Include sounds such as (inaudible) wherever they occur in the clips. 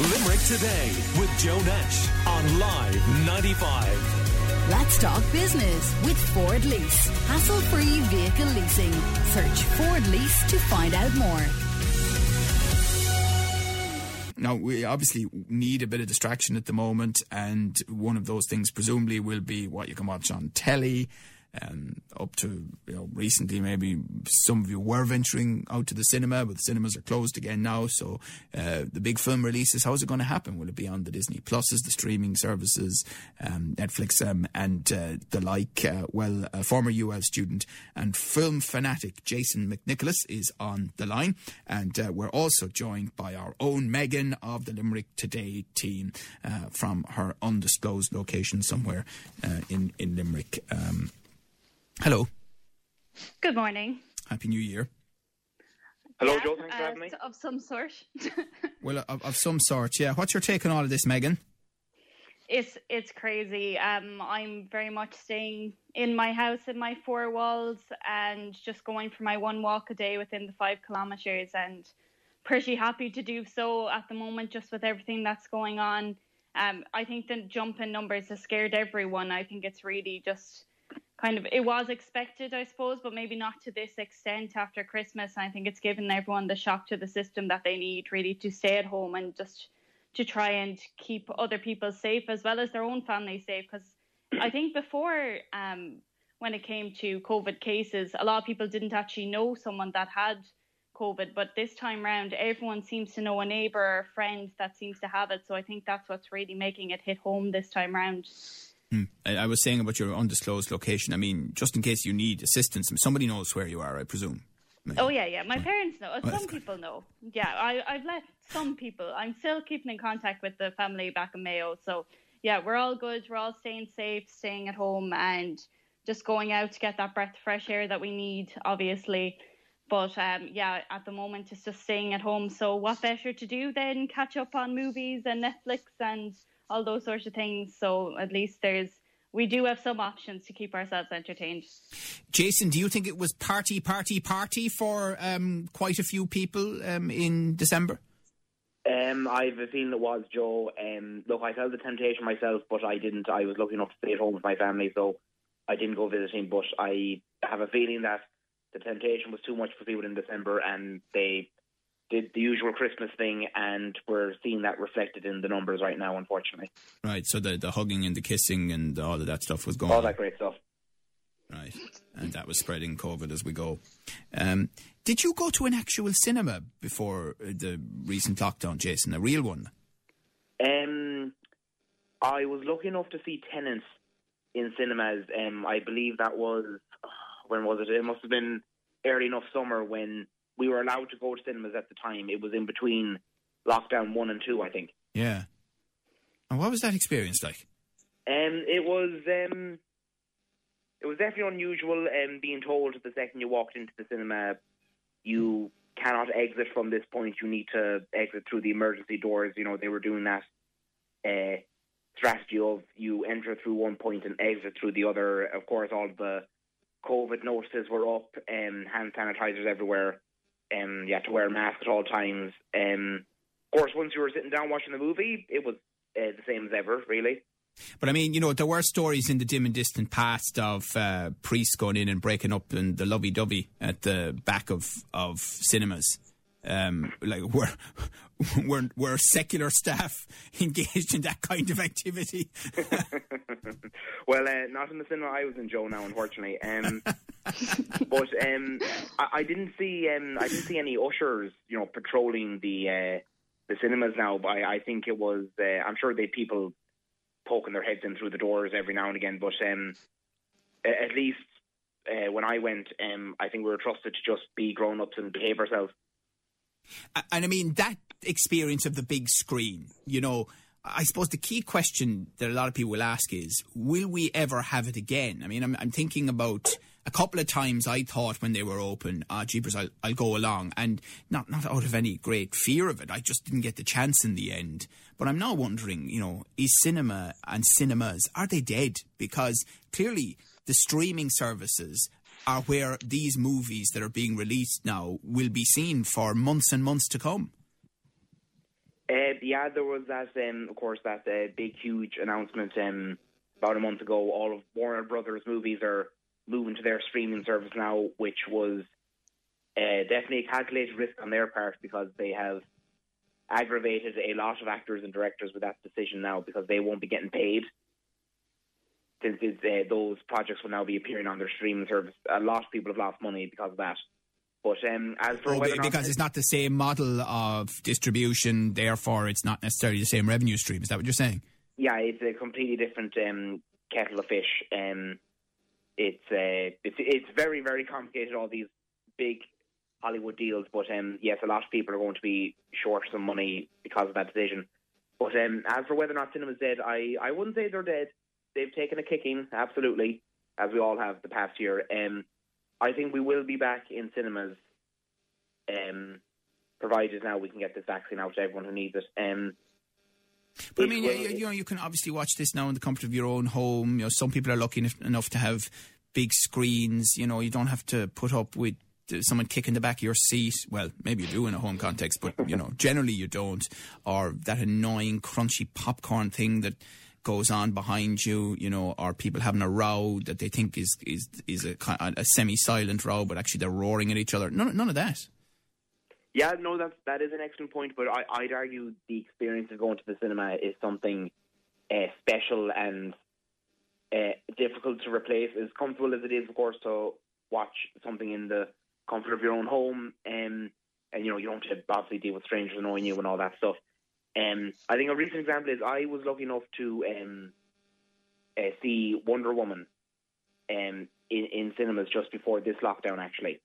Limerick Today with Joe Nash on Live 95. Let's talk business with Ford Lease. Hassle free vehicle leasing. Search Ford Lease to find out more. Now, we obviously need a bit of distraction at the moment, and one of those things presumably will be what you can watch on telly. Um, up to you know recently, maybe some of you were venturing out to the cinema, but the cinemas are closed again now. So uh, the big film releases, how is it going to happen? Will it be on the Disney Pluses, the streaming services, um, Netflix, um, and uh, the like? Uh, well, a former UL student and film fanatic Jason McNicholas is on the line, and uh, we're also joined by our own Megan of the Limerick Today team uh, from her undisclosed location somewhere uh, in in Limerick. Um, Hello. Good morning. Happy New Year. Hello, Yeah, Joe. Thanks for uh, having me. Of some sort. (laughs) Well, of, of some sort, yeah. What's your take on all of this, Megan? it's it's crazy. Um, I'm very much staying in my house in my four walls and just going for my one walk a day within the five kilometers and pretty happy to do so at the moment just with everything that's going on. Um, I think the jump in numbers has scared everyone. I think it's really just kind of it was expected, I suppose, but maybe not to this extent after Christmas. And I think it's given everyone the shock to the system that they need really to stay at home and just to try and keep other people safe as well as their own family safe. Because I (clears throat) think before, um, when it came to COVID cases, a lot of people didn't actually know someone that had COVID, but this time round, everyone seems to know a neighbor or a friend that seems to have it. So I think that's what's really making it hit home this time round. I, I was saying about your undisclosed location. I mean, just in case you need assistance, somebody knows where you are, I presume. Oh yeah, yeah. My parents know. Some good. people know. Yeah, I, I've let some people. I'm still keeping in contact with the family back in Mayo. So yeah, we're all good. We're all staying safe, staying at home, and just going out to get that breath of fresh air that we need, obviously. But um, yeah, at the moment it's just staying at home. So what better to do than catch up on movies and Netflix and all those sorts of things. So at least there's we do have some options to keep ourselves entertained. Jason, do you think it was party, party, party for um, quite a few people um, in December? Um, I have a feeling it was Joe. Um, look, I felt the temptation myself, but I didn't. I was lucky enough to stay at home with my family, so I didn't go visiting. But I have a feeling that the temptation was too much for people in December, and they did the usual Christmas thing, and we're seeing that reflected in the numbers right now, unfortunately. Right, so the, the hugging and the kissing and all of that stuff was going All that great stuff. Right, and that was spreading COVID as we go. Um, did you go to an actual cinema before the recent lockdown, Jason? A real one? Um, I was lucky enough to see Tenet in cinemas. Um, I believe that was when was it? It must have been early enough summer when we were allowed to go to cinemas at the time. It was in between lockdown one and two, I think. Yeah. And what was that experience like? Um, it was um, it was definitely unusual. Um, being told the second you walked into the cinema, you cannot exit from this point. You need to exit through the emergency doors. You know they were doing that uh, strategy of you enter through one point and exit through the other. Of course, all the COVID notices were up, um, hand sanitizers everywhere. Um, you had to wear a mask at all times. Um, of course, once you were sitting down watching the movie, it was uh, the same as ever, really. But I mean, you know, there were stories in the dim and distant past of uh, priests going in and breaking up and the lovey dovey at the back of, of cinemas. Um, like were, (laughs) were were secular staff (laughs) engaged in that kind of activity? (laughs) well, uh, not in the cinema I was in, Joe. Now, unfortunately, um, (laughs) but um, I, I didn't see um, I didn't see any ushers, you know, patrolling the uh, the cinemas now. But I, I think it was. Uh, I'm sure they people poking their heads in through the doors every now and again. But um, at least uh, when I went, um, I think we were trusted to just be grown ups and behave ourselves. And I mean, that experience of the big screen, you know, I suppose the key question that a lot of people will ask is, will we ever have it again? I mean, I'm, I'm thinking about a couple of times I thought when they were open, ah, jeepers, I'll, I'll go along. And not, not out of any great fear of it. I just didn't get the chance in the end. But I'm now wondering, you know, is cinema and cinemas, are they dead? Because clearly the streaming services are where these movies that are being released now will be seen for months and months to come. Uh, yeah, there was that, um, of course, that uh, big, huge announcement um, about a month ago. All of Warner Brothers movies are moving to their streaming service now, which was uh, definitely a calculated risk on their part because they have aggravated a lot of actors and directors with that decision now because they won't be getting paid since uh, those projects will now be appearing on their streaming service. A lot of people have lost money because of that. But um, as for oh, because it's not the same model of distribution, therefore it's not necessarily the same revenue stream. Is that what you're saying? Yeah, it's a completely different um, kettle of fish. Um, it's uh, it's it's very very complicated. All these big Hollywood deals, but um, yes, a lot of people are going to be short some money because of that decision. But um, as for whether or not cinema's dead, I, I wouldn't say they're dead. They've taken a kicking, absolutely, as we all have the past year. Um, I think we will be back in cinemas, um, provided now we can get this vaccine out to everyone who needs it. Um, but I mean, you, you, know, you can obviously watch this now in the comfort of your own home. You know, some people are lucky enough to have big screens. You know, you don't have to put up with uh, someone kicking the back of your seat. Well, maybe you do in a home context, but you know, (laughs) generally you don't. Or that annoying crunchy popcorn thing that goes on behind you, you know, or people having a row that they think is is is a, a semi-silent row, but actually they're roaring at each other. None, none of that. Yeah, no, that's that is an excellent point. But I, would argue the experience of going to the cinema is something uh, special and uh, difficult to replace. As comfortable as it is, of course, to watch something in the comfort of your own home, um, and you know you don't have to obviously deal with strangers annoying you and all that stuff. Um, I think a recent example is I was lucky enough to um, uh, see Wonder Woman um, in, in cinemas just before this lockdown, actually,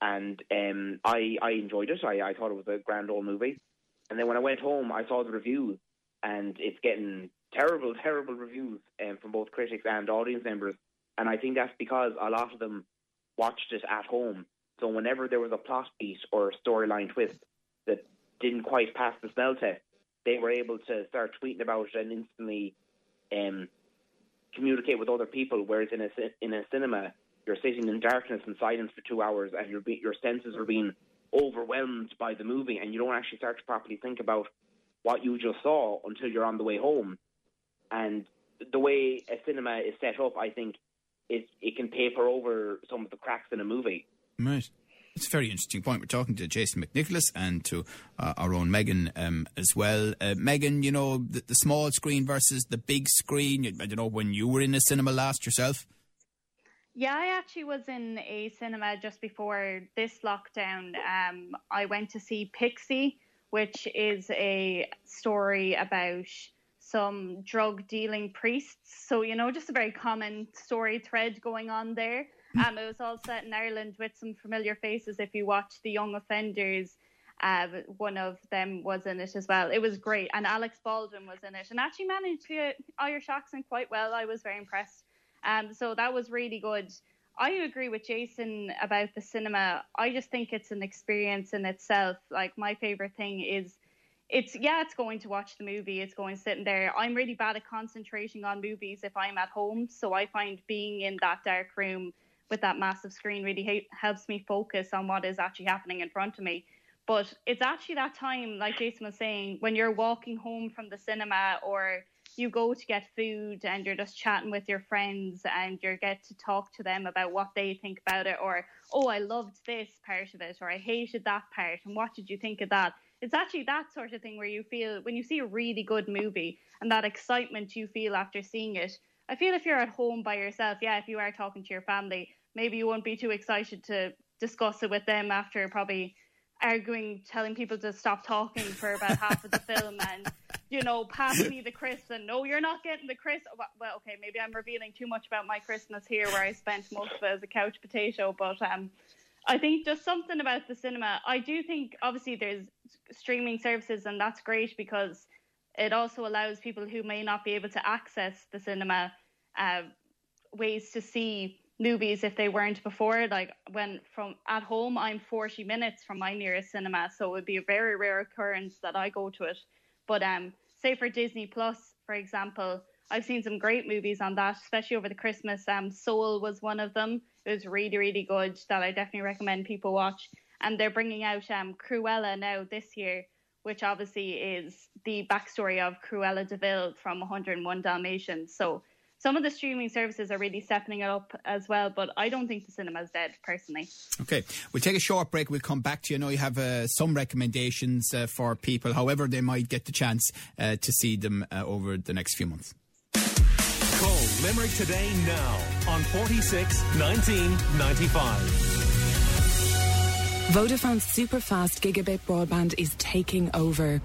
and um, I I enjoyed it. I, I thought it was a grand old movie, and then when I went home, I saw the reviews, and it's getting terrible, (laughs) terrible reviews um, from both critics and audience members, and I think that's because a lot of them watched it at home. So whenever there was a plot beat or a storyline twist that didn't quite pass the smell test, they were able to start tweeting about it and instantly um, communicate with other people. Whereas in a in a cinema, you're sitting in darkness and silence for two hours, and your your senses are being overwhelmed by the movie, and you don't actually start to properly think about what you just saw until you're on the way home. And the way a cinema is set up, I think it it can paper over some of the cracks in a movie. Right. It's a very interesting point. We're talking to Jason McNicholas and to uh, our own Megan um, as well. Uh, Megan, you know, the, the, small screen versus the big screen. I don't know when you were in a cinema last yourself. Yeah, I actually was in a cinema just before this lockdown. Um, I went to see Pixie, which is a story about some drug dealing priests. So, you know, just a very common story thread going on there. (laughs) Um, it was all set in Ireland with some familiar faces. If you watch The Young Offenders, uh, one of them was in it as well. It was great. And Alec Baldwin was in it and actually managed the Irish accent quite well. I was very impressed. Um, so that was really good. I agree with Jason about the cinema. I just think it's an experience in itself. Like, my favorite thing is it's yeah, it's going to watch the movie. It's going sitting there. I'm really bad at concentrating on movies if I'm at home, so I find being in that dark room with that massive screen really ha- helps me focus on what is actually happening in front of me. But it's actually that time, like Jason was saying, when you're walking home from the cinema or you go to get food and you're just chatting with your friends and you get to talk to them about what they think about it or oh I loved this part of it or I hated that part and what did you think of that it's actually that sort of thing where you feel when you see a really good movie and that excitement you feel after seeing it. I feel if you're at home by yourself, yeah, if you are talking to your family, maybe you won't be too excited to discuss it with them after probably arguing, telling people to stop talking for about half of the film and, you know, pass me the crisps and no, you're not getting the crisp. Well, okay, maybe I'm revealing too much about my Christmas here where I spent most of it as a couch potato, but um, I think just something about the cinema. I do think obviously there's streaming services, and that's great because it also allows people who may not be able to access the cinema uh, ways to see movies if they weren't before. Like when from at home, I'm 40 minutes from my nearest cinema, so it would be a very rare occurrence that I go to it. But um, say for Disney Plus, for example, I've seen some great movies on that, especially over the Christmas. Um, Soul was one of them. It was really, really good that I definitely recommend people watch. And they're bringing out um, Cruella now this year, which obviously is the backstory of Cruella de Vil from 101 Dalmatians. So some of the streaming services are really stepping it up as well, but I don't think the cinema is dead personally. Okay, we'll take a short break. We'll come back to you. I know you have uh, some recommendations uh, for people, however, they might get the chance uh, to see them uh, over the next few months. Call Limerick today now on 46 19 95. Vodafone's super fast gigabit broadband is taking over.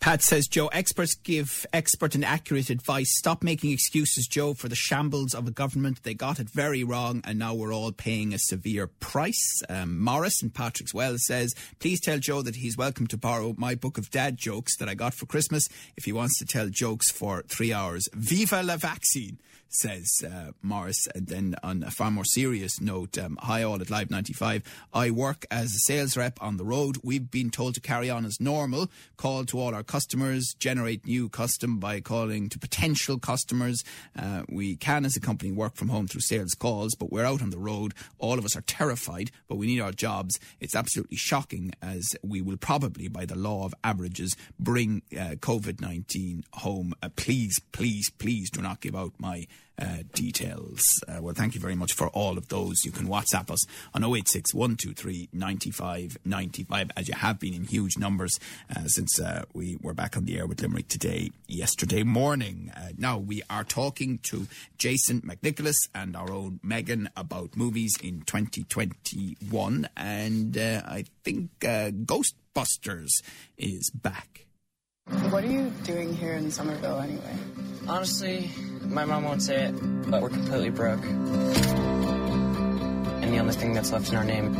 Pat says, Joe, experts give expert and accurate advice. Stop making excuses, Joe, for the shambles of a government. They got it very wrong, and now we're all paying a severe price. Um, Morris and Patrickswell says, please tell Joe that he's welcome to borrow my book of dad jokes that I got for Christmas if he wants to tell jokes for three hours. Viva la vaccine! says uh, Morris. And then on a far more serious note, um, hi all at Live 95. I work as a sales rep on the road. We've been told to carry on as normal, call to all our customers, generate new custom by calling to potential customers. Uh, we can, as a company, work from home through sales calls, but we're out on the road. All of us are terrified, but we need our jobs. It's absolutely shocking as we will probably, by the law of averages, bring uh, COVID 19 home. Uh, please, please, please do not give out my uh, details. Uh, well, thank you very much for all of those. You can WhatsApp us on 086 123 95 95, as you have been in huge numbers uh, since uh, we were back on the air with Limerick today, yesterday morning. Uh, now, we are talking to Jason McNicholas and our own Megan about movies in 2021, and uh, I think Ghostbusters is back. What are you doing here in Summerville anyway? Honestly, my mom won't say it, but we're completely broke. And the only thing that's left in our name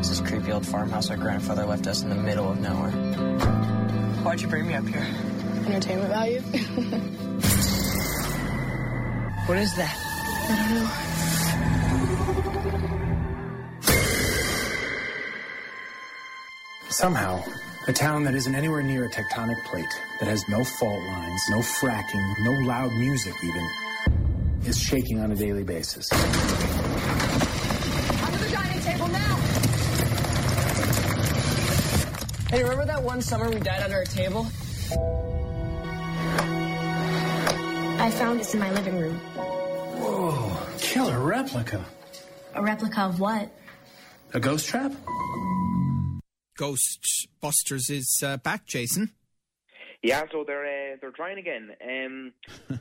is this creepy old farmhouse our grandfather left us in the middle of nowhere. Why'd you bring me up here? Entertainment value? (laughs) What is that? I don't know. Somehow, a town that isn't anywhere near a tectonic plate, that has no fault lines, no fracking, no loud music even, is shaking on a daily basis. Under the dining table now! Hey, remember that one summer we died under a table? I found this in my living room. Whoa, killer replica. A replica of what? A ghost trap? Ghostbusters is uh, back, Jason. Yeah, so they're uh, they're trying again. Um, (laughs)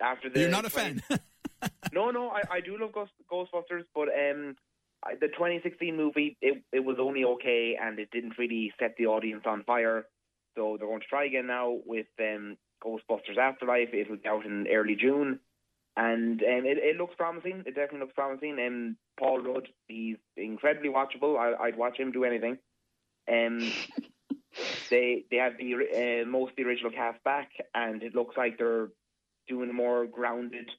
after the You're not a 20 fan. (laughs) no, no, I, I do love Ghost, Ghostbusters, but um, I, the 2016 movie it it was only okay, and it didn't really set the audience on fire. So they're going to try again now with um, Ghostbusters Afterlife. It will be out in early June, and um, it, it looks promising. It definitely looks promising. And Paul Rudd, he's incredibly watchable. I, I'd watch him do anything. Um, they they have the uh, most the original cast back, and it looks like they're doing a more grounded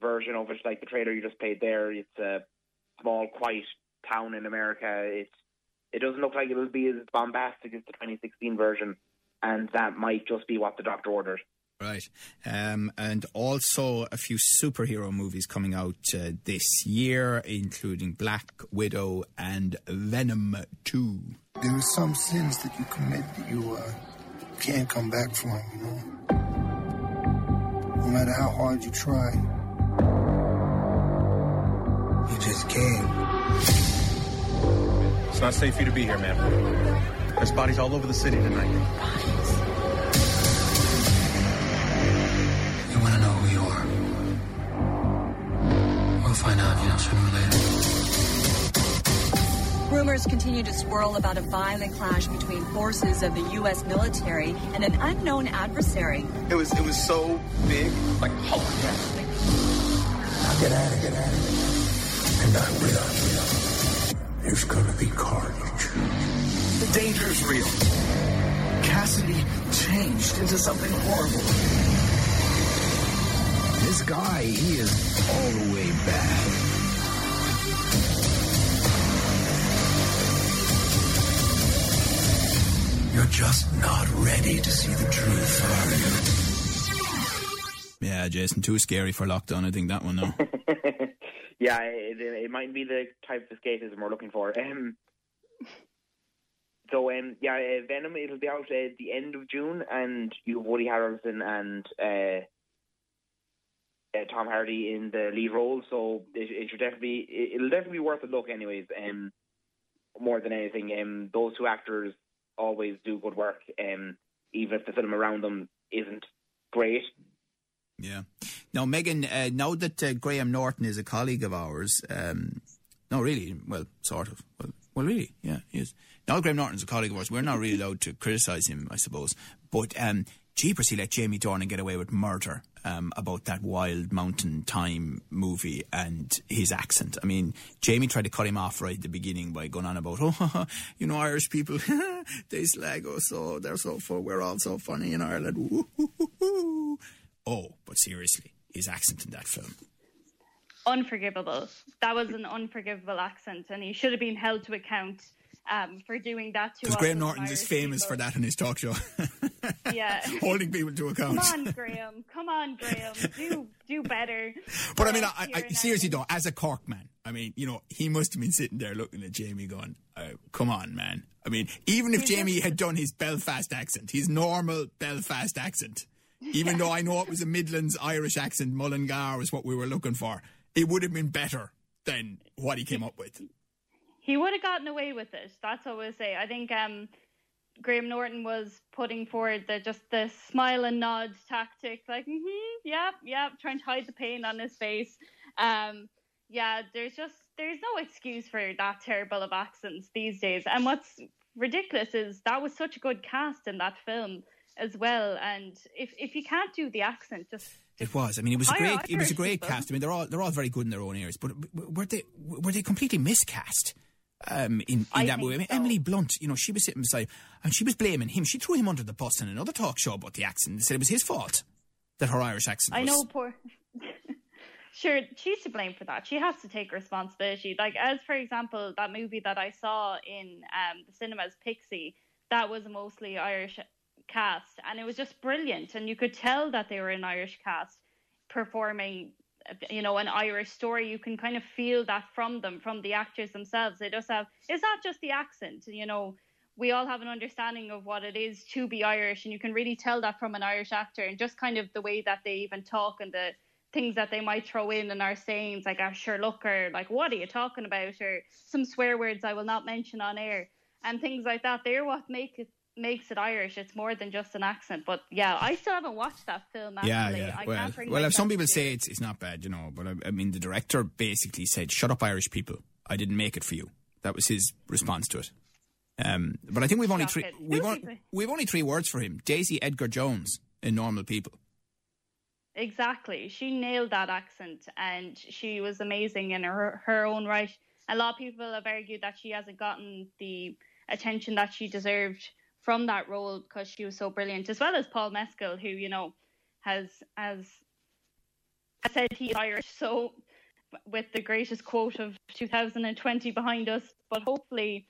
version of it, like the trailer you just played there. It's a small, quiet town in America. It's it doesn't look like it'll be as bombastic as the 2016 version, and that might just be what the doctor ordered. Right. Um, and also a few superhero movies coming out uh, this year, including Black Widow and Venom 2. There are some sins that you commit that you uh, can't come back from, you know? No matter how hard you try, you just can't. It's not safe for you to be here, man. There's bodies all over the city tonight. We'll find out, you know, sooner or later. Rumors continue to swirl about a violent clash between forces of the U.S. military and an unknown adversary. It was it was so big, like Hulk. Now get at it, get at it. And I will. There's gonna be carnage. The danger is real. Kasady changed into something horrible. This guy, he is all the way bad. You're just not ready to see the truth, are you? Yeah, Jason, too scary for lockdown. I think that one, though. (laughs) yeah, it, it might be the type of escapism we're looking for. Um, So um, yeah, uh, Venom it'll be out at the end of June, and you have Woody Harrelson and uh, uh, Tom Hardy in the lead role. So it, it should definitely it, it'll definitely be worth a look, anyways. Um, more than anything, um, those two actors always do good work, um, even if the film around them isn't great. Yeah. Now, Megan, uh, now that uh, Graham Norton is a colleague of ours, um, no, really, well, sort of. Well, well, really, yeah, he is. Now Graham Norton's a colleague of ours. We're not really allowed to criticise him, I suppose. But um, Jeepers, he let Jamie Dornan get away with murder um, about that Wild Mountain Thyme movie and his accent. I mean, Jamie tried to cut him off right at the beginning by going on about, (laughs) oh, (laughs) you know, Irish people, (laughs) they slag us, so they're so fun. We're all so funny in Ireland. Oh, but seriously, his accent in that film. Unforgivable. That was an unforgivable accent, and he should have been held to account um, for doing that to Because us Graham Norton is famous people. for that in his talk show, (laughs) Yeah. (laughs) holding people to account. Come on, Graham. Come on, Graham. Do do better. (laughs) But I mean, I, I, seriously though, as a Cork man, I mean, you know, he must have been sitting there looking at Jamie, going, uh, "Come on, man." I mean, even if Jamie had done his Belfast accent, his normal Belfast accent, even though I know it was a Midlands Irish accent, Mullingar was what we were looking for, it would have been better than what he came up with. He would have gotten away with it. That's what I would say. I think um, Graham Norton was putting forward the just the smile and nod tactic, like, mm-hmm, yep, yep, trying to hide the pain on his face. Um, yeah, there's just there's no excuse for that terrible of accents these days. And what's ridiculous is that was such a good cast in that film as well. And if if you can't do the accent, just It was. I mean, it was a great. It was a great people. cast. I mean, they're all they're all very good in their own areas. But were they were they completely miscast? Um, in, in that movie, I mean, so. Emily Blunt, you know, she was sitting beside, and she was blaming him. She threw him under the bus in another talk show about the accent. They said it was his fault that her Irish accent. I was- know, poor. (laughs) sure, she's to blame for that. She has to take responsibility. Like, as for example, that movie that I saw in um, the cinemas, Pixie, that was a mostly Irish cast, and it was just brilliant. And you could tell that they were an Irish cast performing, you know, an Irish story. You can kind of feel that from them, from the actors themselves. They just have. It's not just the accent, you know. We all have an understanding of what it is to be Irish, and you can really tell that from an Irish actor, and just kind of the way that they even talk and the things that they might throw in and are sayings like "ah, sure look" or like "what are you talking about" or some swear words I will not mention on air and things like that. They're what make it makes it Irish. It's more than just an accent. But yeah, I still haven't watched that film. Actually. Yeah, yeah. I well, well, if some people say it's it's not bad, you know, but I, I mean, the director basically said, "Shut up, Irish people! I didn't make it for you." That was his response to it. Um, but I think we've only three we've, on, we've only three words for him: Daisy Edgar Jones in Normal People. Exactly. She nailed that accent and she was amazing in her, her own right. A lot of people have argued that she hasn't gotten the attention that she deserved from that role because she was so brilliant, as well as Paul Mescal, who, you know, has, has, has said he's Irish. So, with the greatest quote of 2020 behind us, but hopefully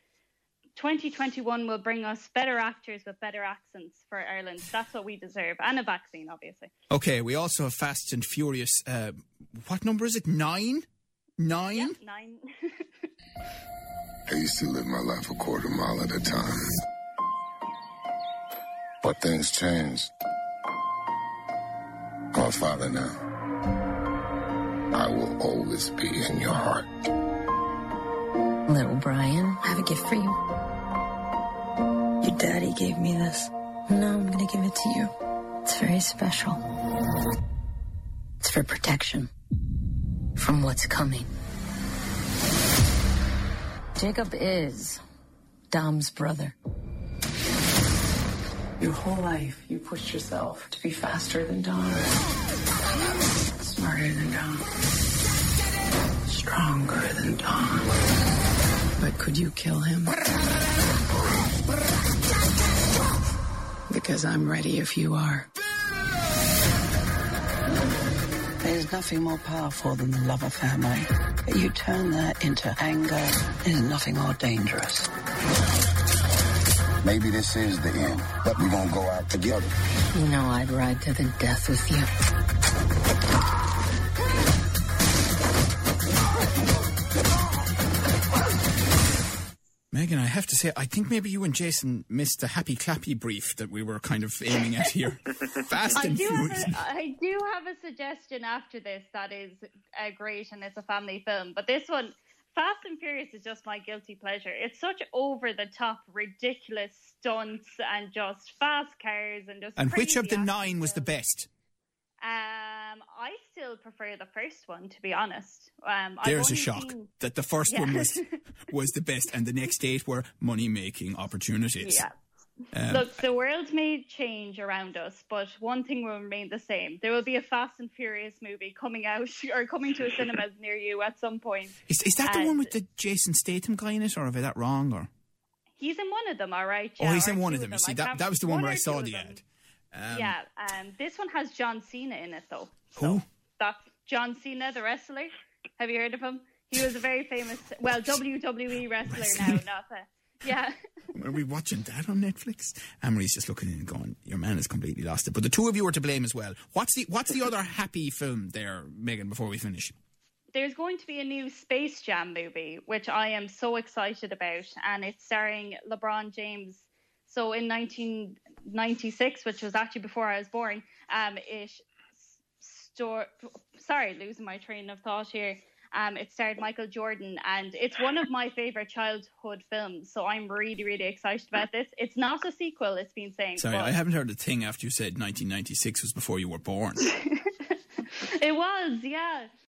2021 will bring us better actors with better accents for Ireland. That's what we deserve, and a vaccine, obviously. Okay, we also have Fast and Furious. Uh, what number is it? Nine? Nine? Nine. (laughs) I used to live my life a quarter mile at a time. But things changed. I'm a father now. I will always be in your heart. Little Brian, I have a gift for you. Your daddy gave me this. Now I'm gonna give it to you. It's very special. It's for protection from what's coming. Jacob is Dom's brother. Your whole life, you pushed yourself to be faster than Dom, smarter than Dom, stronger than Dom. But could you kill him? Because I'm ready if you are. There's nothing more powerful than the love of family. But you turn that into anger, there's nothing more dangerous. Maybe this is the end, but we're gonna go out together. You know I'd ride to the death with you. Megan, I have to say, I think maybe you and Jason missed the happy clappy brief that we were kind of aiming at here. (laughs) Fast I and do, have furious. a, I do have a suggestion after this that is uh, great and it's a family film. But this one, Fast and Furious, is just my guilty pleasure. It's such over the top, ridiculous stunts and just fast cars and just. And which of the nine was the best? Um, I still prefer the first one, to be honest. Um, There's a shock seen- that the first one was (laughs) was the best, and the next eight were money making opportunities. Yeah. Um, Look, the world may change around us, but one thing will remain the same. There will be a Fast and Furious movie coming out (laughs) or coming to a cinema (laughs) near you at some point. is, is that the one with the Jason Statham guy in it, or have I that wrong? Or He's in one of them, all right. oh, he's in one of them. You see, that that was the one, where I saw the ad. Um, yeah, um, this one has John Cena in it, though. Who? That's John Cena, the wrestler. Have you heard of him? He was a very famous, well, WWE wrestler (laughs) now, not a, yeah. Are we watching that on Netflix? Amory's just looking in and going, "Your man has completely lost it." But the two of you are to blame as well. What's the What's the other happy film there, Megan? Before we finish, There's going to be a new Space Jam movie, which I am so excited about, and it's starring LeBron James. So in 1996, which was actually before I was born, um, it store. Sorry, losing my train of thought here. Um, it starred Michael Jordan, and it's one of my favorite childhood films. So I'm really, really excited about this. It's not a sequel. It's been saying. sorry, but I haven't heard a thing after you said 1996 was before you were born. (laughs) It was, yeah.